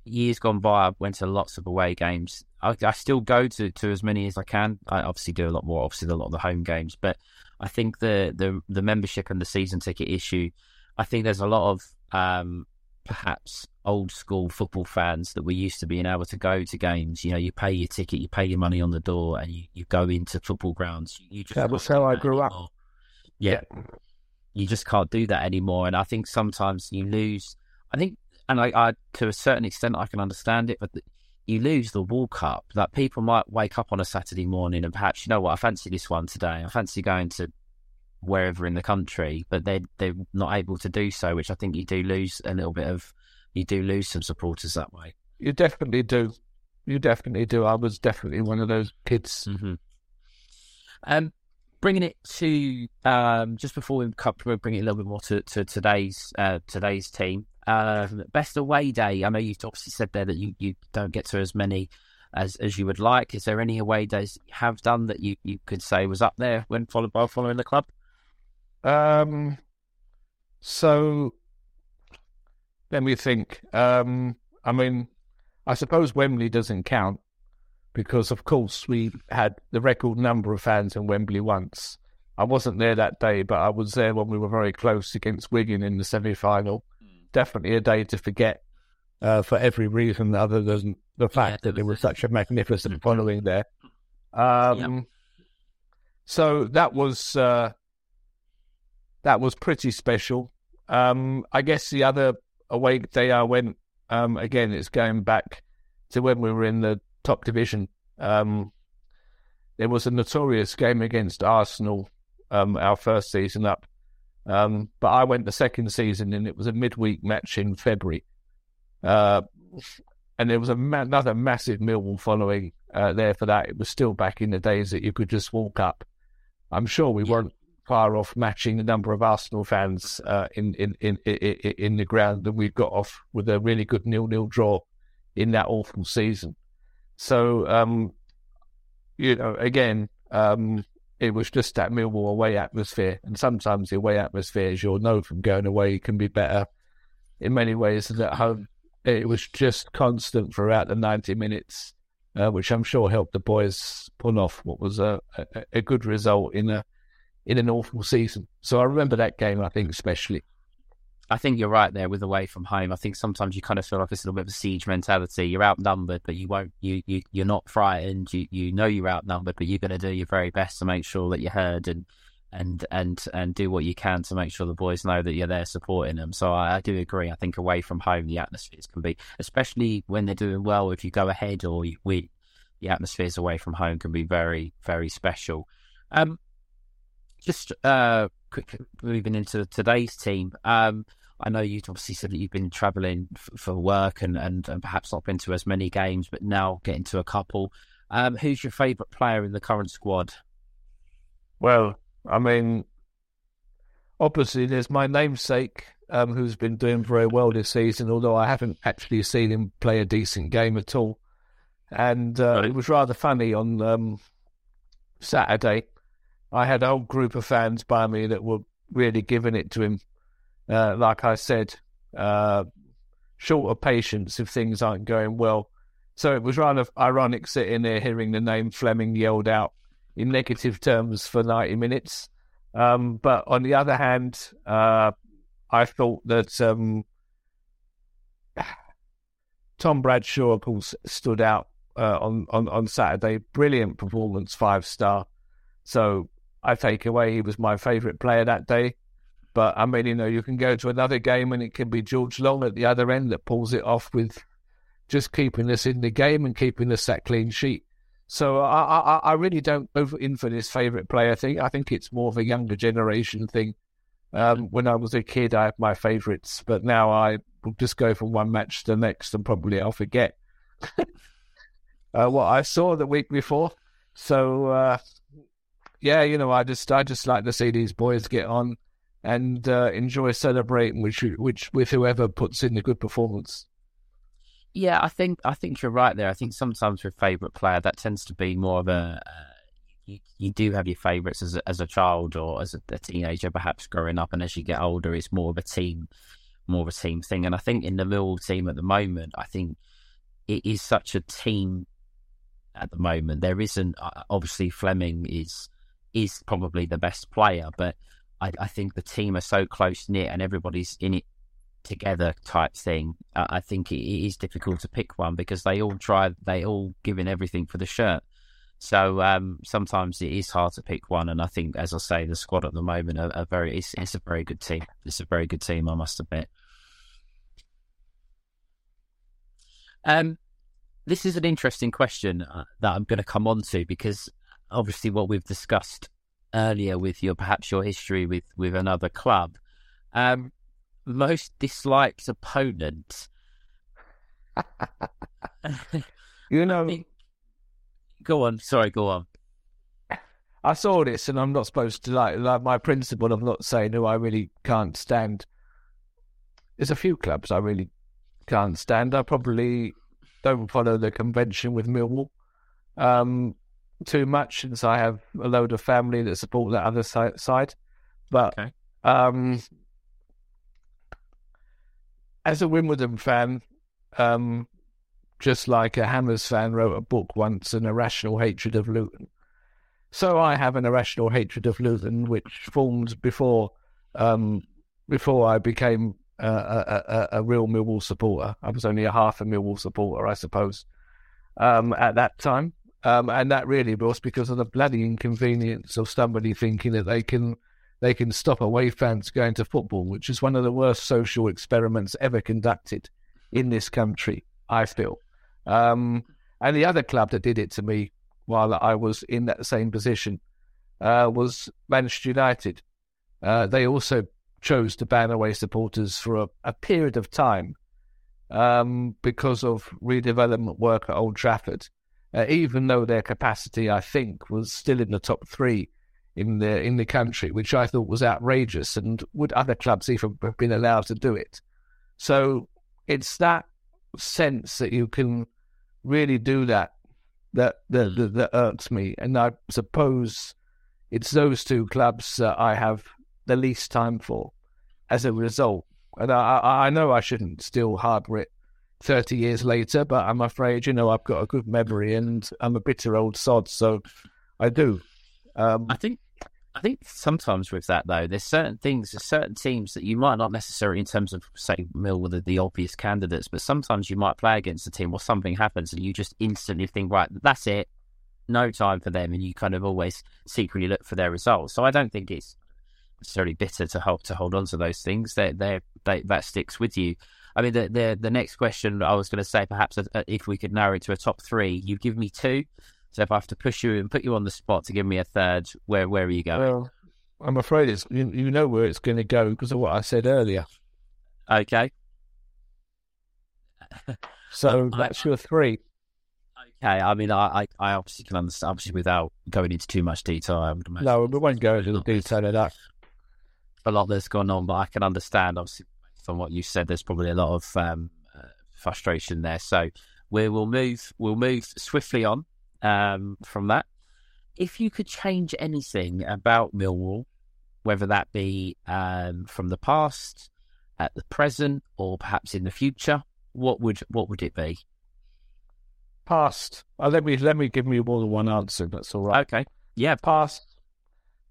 Speaker 1: years gone by, I went to lots of away games. I, I, still go to, to as many as I can. I obviously do a lot more, obviously a lot of the home games, but I think the the, the membership and the season ticket issue. I think there's a lot of um, perhaps old school football fans that were used to being able to go to games. You know, you pay your ticket, you pay your money on the door, and you, you go into football grounds. You just
Speaker 2: that was how I grew
Speaker 1: anymore.
Speaker 2: up.
Speaker 1: Yeah. yeah, you just can't do that anymore. And I think sometimes you lose. I think, and I, I to a certain extent, I can understand it, but. The, you lose the walk up. That people might wake up on a Saturday morning and perhaps, you know what, I fancy this one today. I fancy going to wherever in the country, but they they're not able to do so, which I think you do lose a little bit of you do lose some supporters that way.
Speaker 2: You definitely do. You definitely do. I was definitely one of those kids.
Speaker 1: Mm-hmm. Um, bringing it to um, just before we bring it a little bit more to, to today's uh, today's team. Uh, best away day. I know you've obviously said there that you, you don't get to as many as as you would like. Is there any away days you have done that you, you could say was up there when followed by following the club?
Speaker 2: Um, so let me think. Um, I mean, I suppose Wembley doesn't count because, of course, we had the record number of fans in Wembley once. I wasn't there that day, but I was there when we were very close against Wigan in the semi final. Mm. Definitely a day to forget uh, for every reason other than the fact that there was such a magnificent mm. following there. Um, yep. So that was uh, that was pretty special. Um, I guess the other away day I went, um, again, it's going back to when we were in the top division. Um, there was a notorious game against Arsenal, um, our first season up. Um, but I went the second season and it was a midweek match in February. Uh, and there was ma- another massive Millwall following uh, there for that. It was still back in the days that you could just walk up. I'm sure we weren't far off matching the number of Arsenal fans uh, in, in, in in in the ground that we got off with a really good nil-nil draw in that awful season. So, um, you know, again, um, it was just that Millwall away atmosphere, and sometimes the away atmosphere, as you'll know from going away, can be better in many ways than at home. It was just constant throughout the ninety minutes. Uh, which I'm sure helped the boys pull off what was a, a, a good result in a in an awful season. So I remember that game, I think, especially.
Speaker 1: I think you're right there with away from home. I think sometimes you kind of feel like it's a little bit of a siege mentality. You're outnumbered, but you won't. You you you're not frightened. You you know you're outnumbered, but you're going to do your very best to make sure that you're heard and and and and do what you can to make sure the boys know that you're there supporting them. So I, I do agree. I think away from home, the atmospheres can be, especially when they're doing well. If you go ahead or you win, the atmospheres away from home can be very very special. Um, just uh, quick moving into today's team. Um, I know you've obviously said that you've been travelling f- for work and, and, and perhaps not been to as many games, but now getting to a couple. Um, who's your favourite player in the current squad?
Speaker 2: Well, I mean, obviously there's my namesake, um, who's been doing very well this season, although I haven't actually seen him play a decent game at all. And uh, right. it was rather funny on um, Saturday. I had a whole group of fans by me that were really giving it to him. Uh, like I said, uh, short of patience if things aren't going well. So it was rather ironic sitting there hearing the name Flemming yelled out in negative terms for 90 minutes. Um, but on the other hand, uh, I thought that um, Tom Bradshaw, of course, stood out uh, on, on, on Saturday. Brilliant performance, five star. So I take away he was my favourite player that day. But I mean, you know, you can go to another game and it can be George Long at the other end that pulls it off with just keeping us in the game and keeping us that clean sheet. So I, I, I really don't go in for this favourite player thing. I think it's more of a younger generation thing. Um, when I was a kid, I had my favourites, but now I will just go from one match to the next and probably I'll forget <laughs> uh, what I saw the week before. So uh, yeah, you know, I just I just like to see these boys get on and uh, enjoy celebrating which which with whoever puts in a good performance.
Speaker 1: Yeah, I think I think you're right there. I think sometimes with favourite player that tends to be more of a uh, you, you do have your favourites as a, as a child or as a, a, teenager, perhaps growing up, and as you get older, it's more of a team, more of a team thing. And I think in the Millwall team at the moment, I think it is such a team at the moment. There isn't uh, obviously Flemming is is probably the best player, but I, I think the team are so close knit and everybody's in it together type thing. I think it, it is difficult to pick one because they all try, they all giving everything for the shirt. So um, sometimes it is hard to pick one, and I think, as I say, the squad at the moment are, are very. It's, it's, a very good team. It's a very good team, I must admit. Um, this is an interesting question uh, that I'm going to come on to because obviously what we've discussed earlier with your perhaps your history with with another club. Um, most disliked opponent. <laughs>
Speaker 2: you know,
Speaker 1: go on. Sorry, go on.
Speaker 2: I saw this, and I'm not supposed to like, like my principle of not saying who I really can't stand. There's a few clubs I really can't stand. I probably don't follow the convention with Millwall um, too much, since I have a load of family that support that other si- side. But okay. um, as a Wimbledon fan, um, just like a Hammers fan wrote a book once, An Irrational Hatred of Luton. So I have an irrational hatred of Luton, which formed before um, before I became a, a, a, real Millwall supporter. I was only a half a Millwall supporter, I suppose, um, at that time. Um, and that really was because of the bloody inconvenience of somebody thinking that they can they can stop away fans going to football, which is one of the worst social experiments ever conducted in this country, I feel. Um, and the other club that did it to me while I was in that same position uh, was Manchester United. Uh, they also chose to ban away supporters for a, a period of time um, because of redevelopment work at Old Trafford, uh, even though their capacity, I think, was still in the top three in the in the country, which I thought was outrageous. And would other clubs even have been allowed to do it? So it's that sense that you can really do that that that, that, that irks me. And I suppose it's those two clubs that I have the least time for as a result. And I, I know I shouldn't still harbour it 30 years later, but I'm afraid, you know, I've got a good memory and I'm a bitter old sod, so I do.
Speaker 1: Um, I think I think sometimes with that though, there's certain things, there's certain teams that you might not necessarily in terms of say Mill with the, obvious candidates, but sometimes you might play against a team or something happens and you just instantly think, right, that's it, no time for them, and you kind of always secretly look for their results. So I don't think it's necessarily bitter to help to hold on to those things. They they that sticks with you. I mean, the the the next question I was going to say, perhaps uh, uh, if we could narrow it to a top three, you give me two. So if I have to push you and put you on the spot to give me a third, where where are you going? Well,
Speaker 2: I'm afraid it's you, you know where it's going to go because of what I said earlier.
Speaker 1: Okay. <laughs>
Speaker 2: so that's your three.
Speaker 1: Okay, I mean, I, I, obviously can understand. Obviously, without going into too much detail, I would imagine.
Speaker 2: No, we won't go into the detail of that.
Speaker 1: A lot that's gone on, but I can understand. Obviously, from what you said, there's probably a lot of um, uh, frustration there. So we will move. We'll move swiftly on um, from that. If you could change anything about Millwall, whether that be um, from the past, at the present, or perhaps in the future, what would what would it be?
Speaker 2: Past. Uh, let me let me give you more than one answer. That's all right.
Speaker 1: Okay. Yeah.
Speaker 2: Past.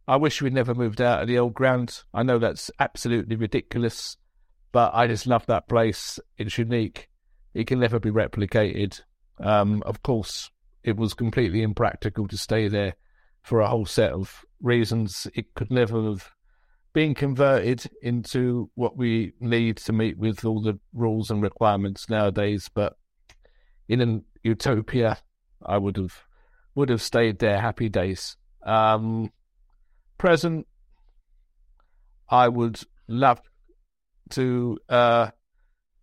Speaker 2: I wish we'd never moved out of the old ground. I know that's absolutely ridiculous, but I just love that place. It's unique. It can never be replicated. Um, of course, it was completely impractical to stay there for a whole set of reasons. It could never have been converted into what we need to meet with all the rules and requirements nowadays. But in an utopia, I would have would have stayed there. Happy days. Um, present, I would love to uh,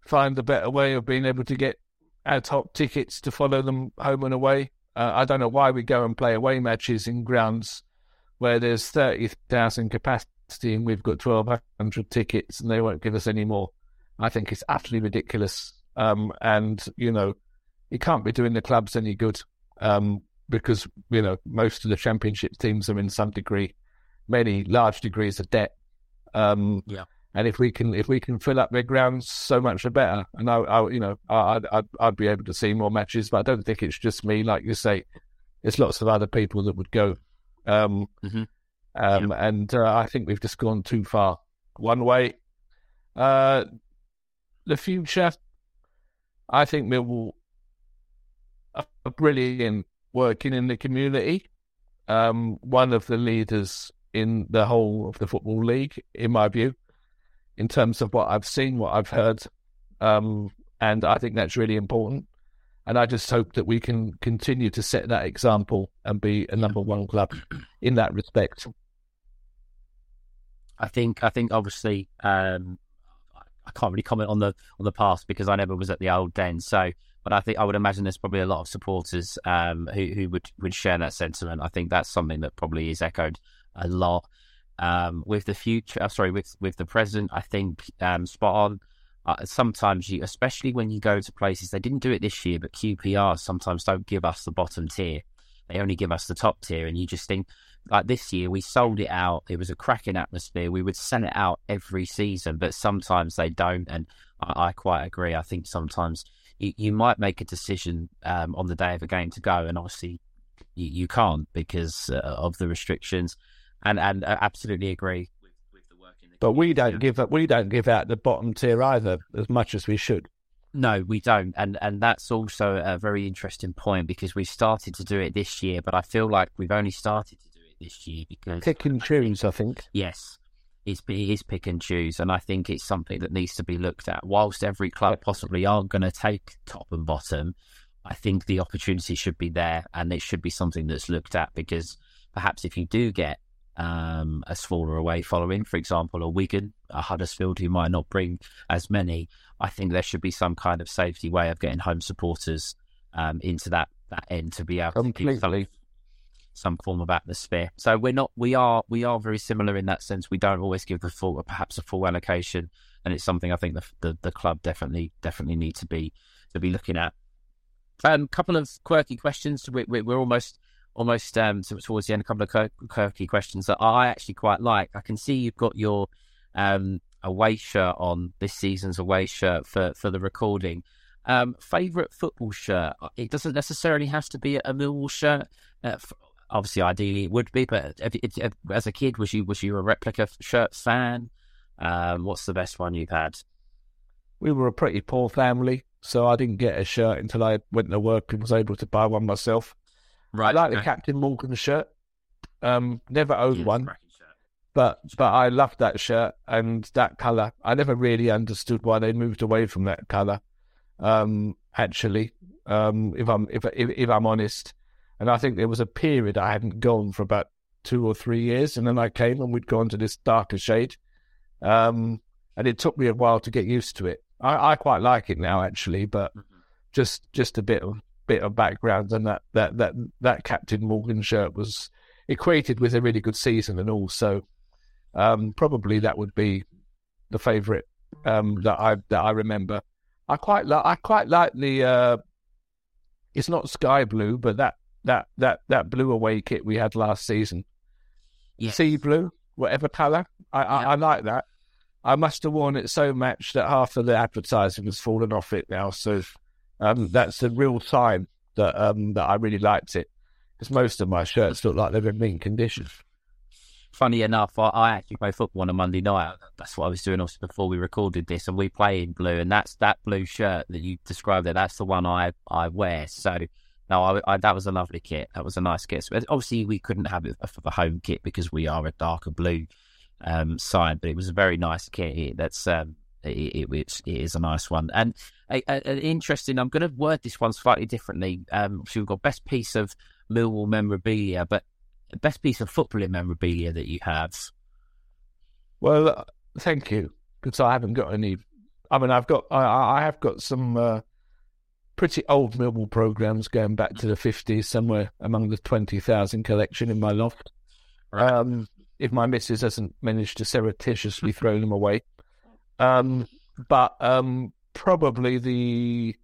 Speaker 2: find a better way of being able to get ad hoc tickets to follow them home and away. Uh, I don't know why we go and play away matches in grounds where there's 30,000 capacity and we've got 1,200 tickets and they won't give us any more. I think it's utterly ridiculous. Um, and, you know, it can't be doing the clubs any good. Um, because you know most of the championship teams are in some degree, many large degrees of debt. Um,
Speaker 1: Yeah.
Speaker 2: And if we can if we can fill up their grounds, so much the better. And I, I you know, I, I'd, I'd I'd be able to see more matches, but I don't think it's just me. Like you say, there's lots of other people that would go. Um,
Speaker 1: Mhm.
Speaker 2: um, and uh, I think we've just gone too far one way. Uh, the future, I think Millwall are are brilliant working in the community. Um, one of the leaders in the whole of the football league, in my view, in terms of what I've seen, what I've heard, um, and I think that's really important. And I just hope that we can continue to set that example and be a number one club in that respect.
Speaker 1: I think I think obviously um, I can't really comment on the on the past because I never was at the old den. So, but I think I would imagine there's probably a lot of supporters um, who who would would share that sentiment. I think that's something that probably is echoed a lot um, with the future. Uh, sorry, with with the present. I think um, spot on. Uh, sometimes you, especially when you go to places, they didn't do it this year, but QPR sometimes don't give us the bottom tier. They only give us the top tier, and you just think like this year we sold it out. It was a cracking atmosphere. We would send it out every season, but sometimes they don't, and I, I quite agree. I think sometimes you, you might make a decision um, on the day of a game to go, and obviously you, you can't because uh, of the restrictions. And and uh, absolutely agree with, with the work in the
Speaker 2: But we don't give up. We don't give out the bottom tier either, as much as we should.
Speaker 1: No, we don't, and and that's also a very interesting point because we started to do it this year, but I feel like we've only started to do it this year because
Speaker 2: Pick and choose, I think.
Speaker 1: yes, it's it is pick and choose, and I think it's something that needs to be looked at. Whilst every club possibly aren't going to take top and bottom, I think the opportunity should be there, and it should be something that's looked at because perhaps if you do get um, a smaller away following, for example, a Wigan, a Huddersfield, who might not bring as many, I think there should be some kind of safety way of getting home supporters um, into that that end to be able to keep some, some form of atmosphere. So we're not we are we are very similar in that sense. We don't always give the full perhaps a full allocation, and it's something I think the the, the club definitely definitely need to be to be looking at. A um, couple of quirky questions. We, we, we're almost almost um, towards the end. A couple of quirky questions that I actually quite like. I can see you've got your um, away shirt on this season's away shirt for for the recording. Um, favorite football shirt? It doesn't necessarily have to be a Millwall shirt. Uh, obviously, ideally it would be, but if, if, if- as a kid, was you was you a replica shirt fan? Um, what's the best one you've had?
Speaker 2: We were a pretty poor family, so I didn't get a shirt until I went to work and was able to buy one myself. I like the Captain Morgan shirt. Um, never owned one, but but I loved that shirt and that colour. I never really understood why they moved away from that colour. Um, actually, um, if I'm if, if if I'm honest, and I think there was a period I hadn't gone for about two or three years, and then I came and we'd gone to this darker shade. Um, and it took me a while to get used to it. I, I quite like it now, actually, but just just a bit bit of background and that that that that Captain Morgan shirt was equated with a really good season, and also um, probably that would be the favourite um, that I that I remember. I quite like I quite like the. Uh, it's not sky blue, but that that that that blue away kit we had last season,
Speaker 1: Yes.
Speaker 2: sea blue, whatever colour. I I, I like that. I must have worn it so much that half of the advertising has fallen off it now. So um, that's a real sign that um, that I really liked it because most of my shirts look like they're in mint condition.
Speaker 1: funny enough, I, I actually play football on a Monday night. That's what I was doing also before we recorded this, and we play in blue, and that's that blue shirt that you described there. That's the one I I wear. So no, I, I, that was a lovely kit. That was a nice kit. So, obviously, we couldn't have it for the home kit because we are a darker blue um, side, but it was a very nice kit. That's um, it, it, it's- it is a nice one and a, a, an interesting. I'm going to word this one slightly differently. Um, so we've got best piece of Millwall memorabilia, but best piece of footballing memorabilia that you have.
Speaker 2: Well, uh, thank you because I haven't got any. I mean, I've got I- I, have got some uh, pretty old Millwall programs going back to the fifties, somewhere among the twenty thousand collection in my loft. Um, if my missus hasn't managed to surreptitiously <laughs> throw them away, um, but um, probably the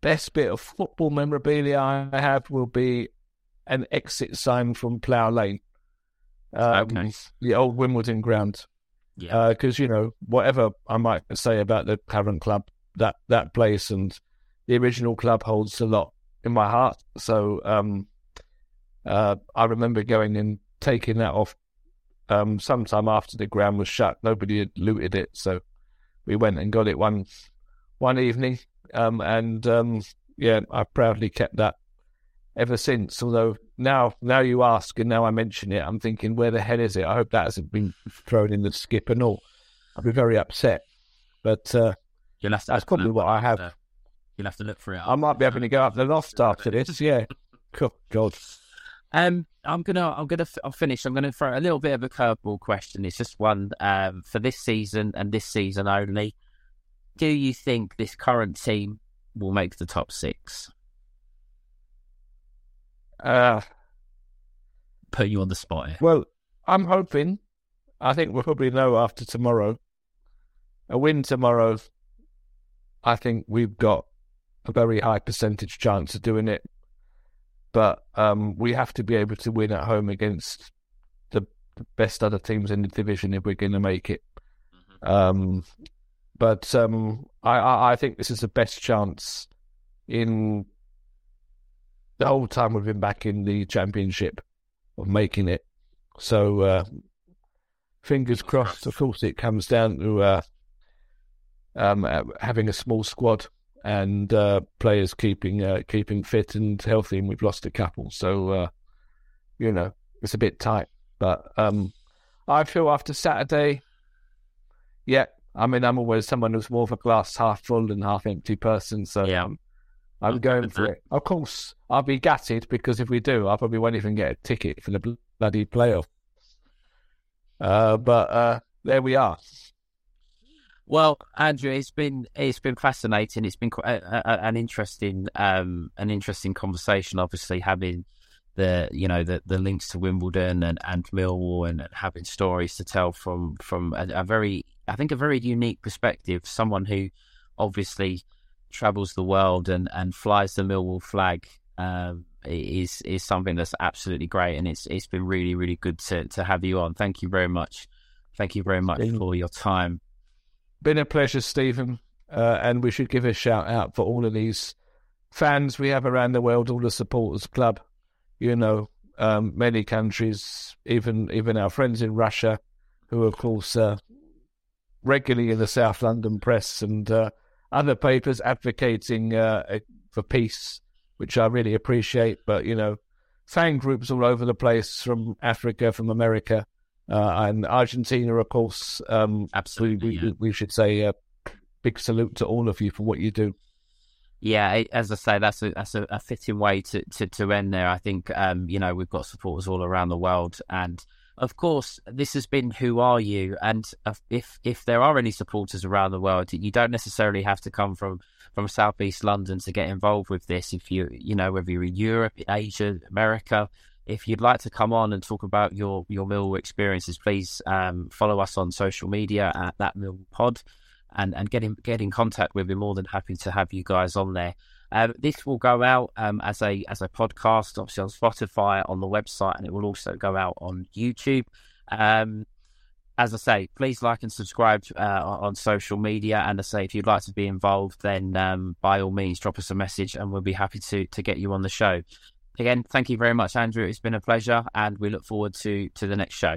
Speaker 2: best bit of football memorabilia I have will be an exit sign from Plough Lane. Um,
Speaker 1: Okay.
Speaker 2: The old Wimbledon ground.
Speaker 1: Yeah.
Speaker 2: Because, you know, whatever I might say about the current club, that, that place and the original club holds a lot in my heart. So um, uh, I remember going and taking that off um, sometime after the ground was shut. Nobody had looted it. So we went and got it one one evening. Um, and um, yeah, I proudly kept that ever since. Although now, now you ask, and now I mention it, I'm thinking, where the hell is it? I hope that hasn't been thrown in the skip and all. I'd be very upset. But uh,
Speaker 1: You'll have to
Speaker 2: that's probably what I have.
Speaker 1: uh, You'll have to look for it.
Speaker 2: I might be having to go up the loft after this. Yeah. Cool. God.
Speaker 1: Um, I'm gonna, I'm gonna, I'll finish. I'm gonna throw a little bit of a curveball question. It's just one um, for this season and this season only. Do you think this current team will make the top six?
Speaker 2: Uh,
Speaker 1: Put you on the spot here.
Speaker 2: well, I'm hoping. I think we'll probably know after tomorrow. A win tomorrow. I think we've got a very high percentage chance of doing it. But um, we have to be able to win at home against the, the best other teams in the division if we're going to make it. Um, but um, I, I, think this is the best chance in the whole time we've been back in the championship of making it. So uh, fingers crossed. Of course, it comes down to uh, um, uh, having a small squad and uh, players keeping uh, keeping fit and healthy. And we've lost a couple, so uh, you know it's a bit tight. But um, I feel after Saturday, yeah. I mean, I'm always someone who's more of a glass half full than half empty person. So
Speaker 1: Yeah.
Speaker 2: I'm going for it. Of course, I'll be gutted because if we do, I probably won't even get a ticket for the bloody playoff. Uh, but uh, there we are.
Speaker 1: Well, Andrew, it's been it's been fascinating. It's been quite a, a, an interesting um, an interesting conversation. Obviously, having the you know the, the links to Wimbledon and, and Millwall and, having stories to tell from from a, a very I think a very unique perspective. Someone who obviously travels the world and, and flies the Millwall flag um, is is something that's absolutely great. And it's it's been really really good to to have you on. Thank you very much. Thank you very much for your time.
Speaker 2: Been a pleasure, Stephen. Uh, and we should give a shout out for all of these fans we have around the world, all the supporters club. You know, um, many countries, even even our friends in Russia, who of course uh, regularly in the South London press and uh, other papers advocating uh, for peace, which I really appreciate. But you know, fan groups all over the place from Africa, from America, uh, and Argentina, of course. Um,
Speaker 1: Absolutely,
Speaker 2: we, we,
Speaker 1: yeah.
Speaker 2: we should say a big salute to all of you for what you do.
Speaker 1: Yeah, as I say, that's a that's a, a fitting way to, to, to end there. I think um, you know we've got supporters all around the world, and of course, this has been "Who Are You?" And if if there are any supporters around the world, you don't necessarily have to come from from Southeast London to get involved with this. If you you know whether you're in Europe, Asia, America, if you'd like to come on and talk about your your Millwall experiences, please um, follow us on social media at that Millwall Pod and and get in get in contact with. We're more than happy to have you guys on there. Um, this will go out um, as a as a podcast, obviously on Spotify, on the website, and it will also go out on YouTube. Um, as I say, please like and subscribe uh, on social media. And I say, if you'd like to be involved, then um, by all means, drop us a message, and we'll be happy to to get you on the show. Again, thank you very much, Andrew. It's been a pleasure, and we look forward to to the next show.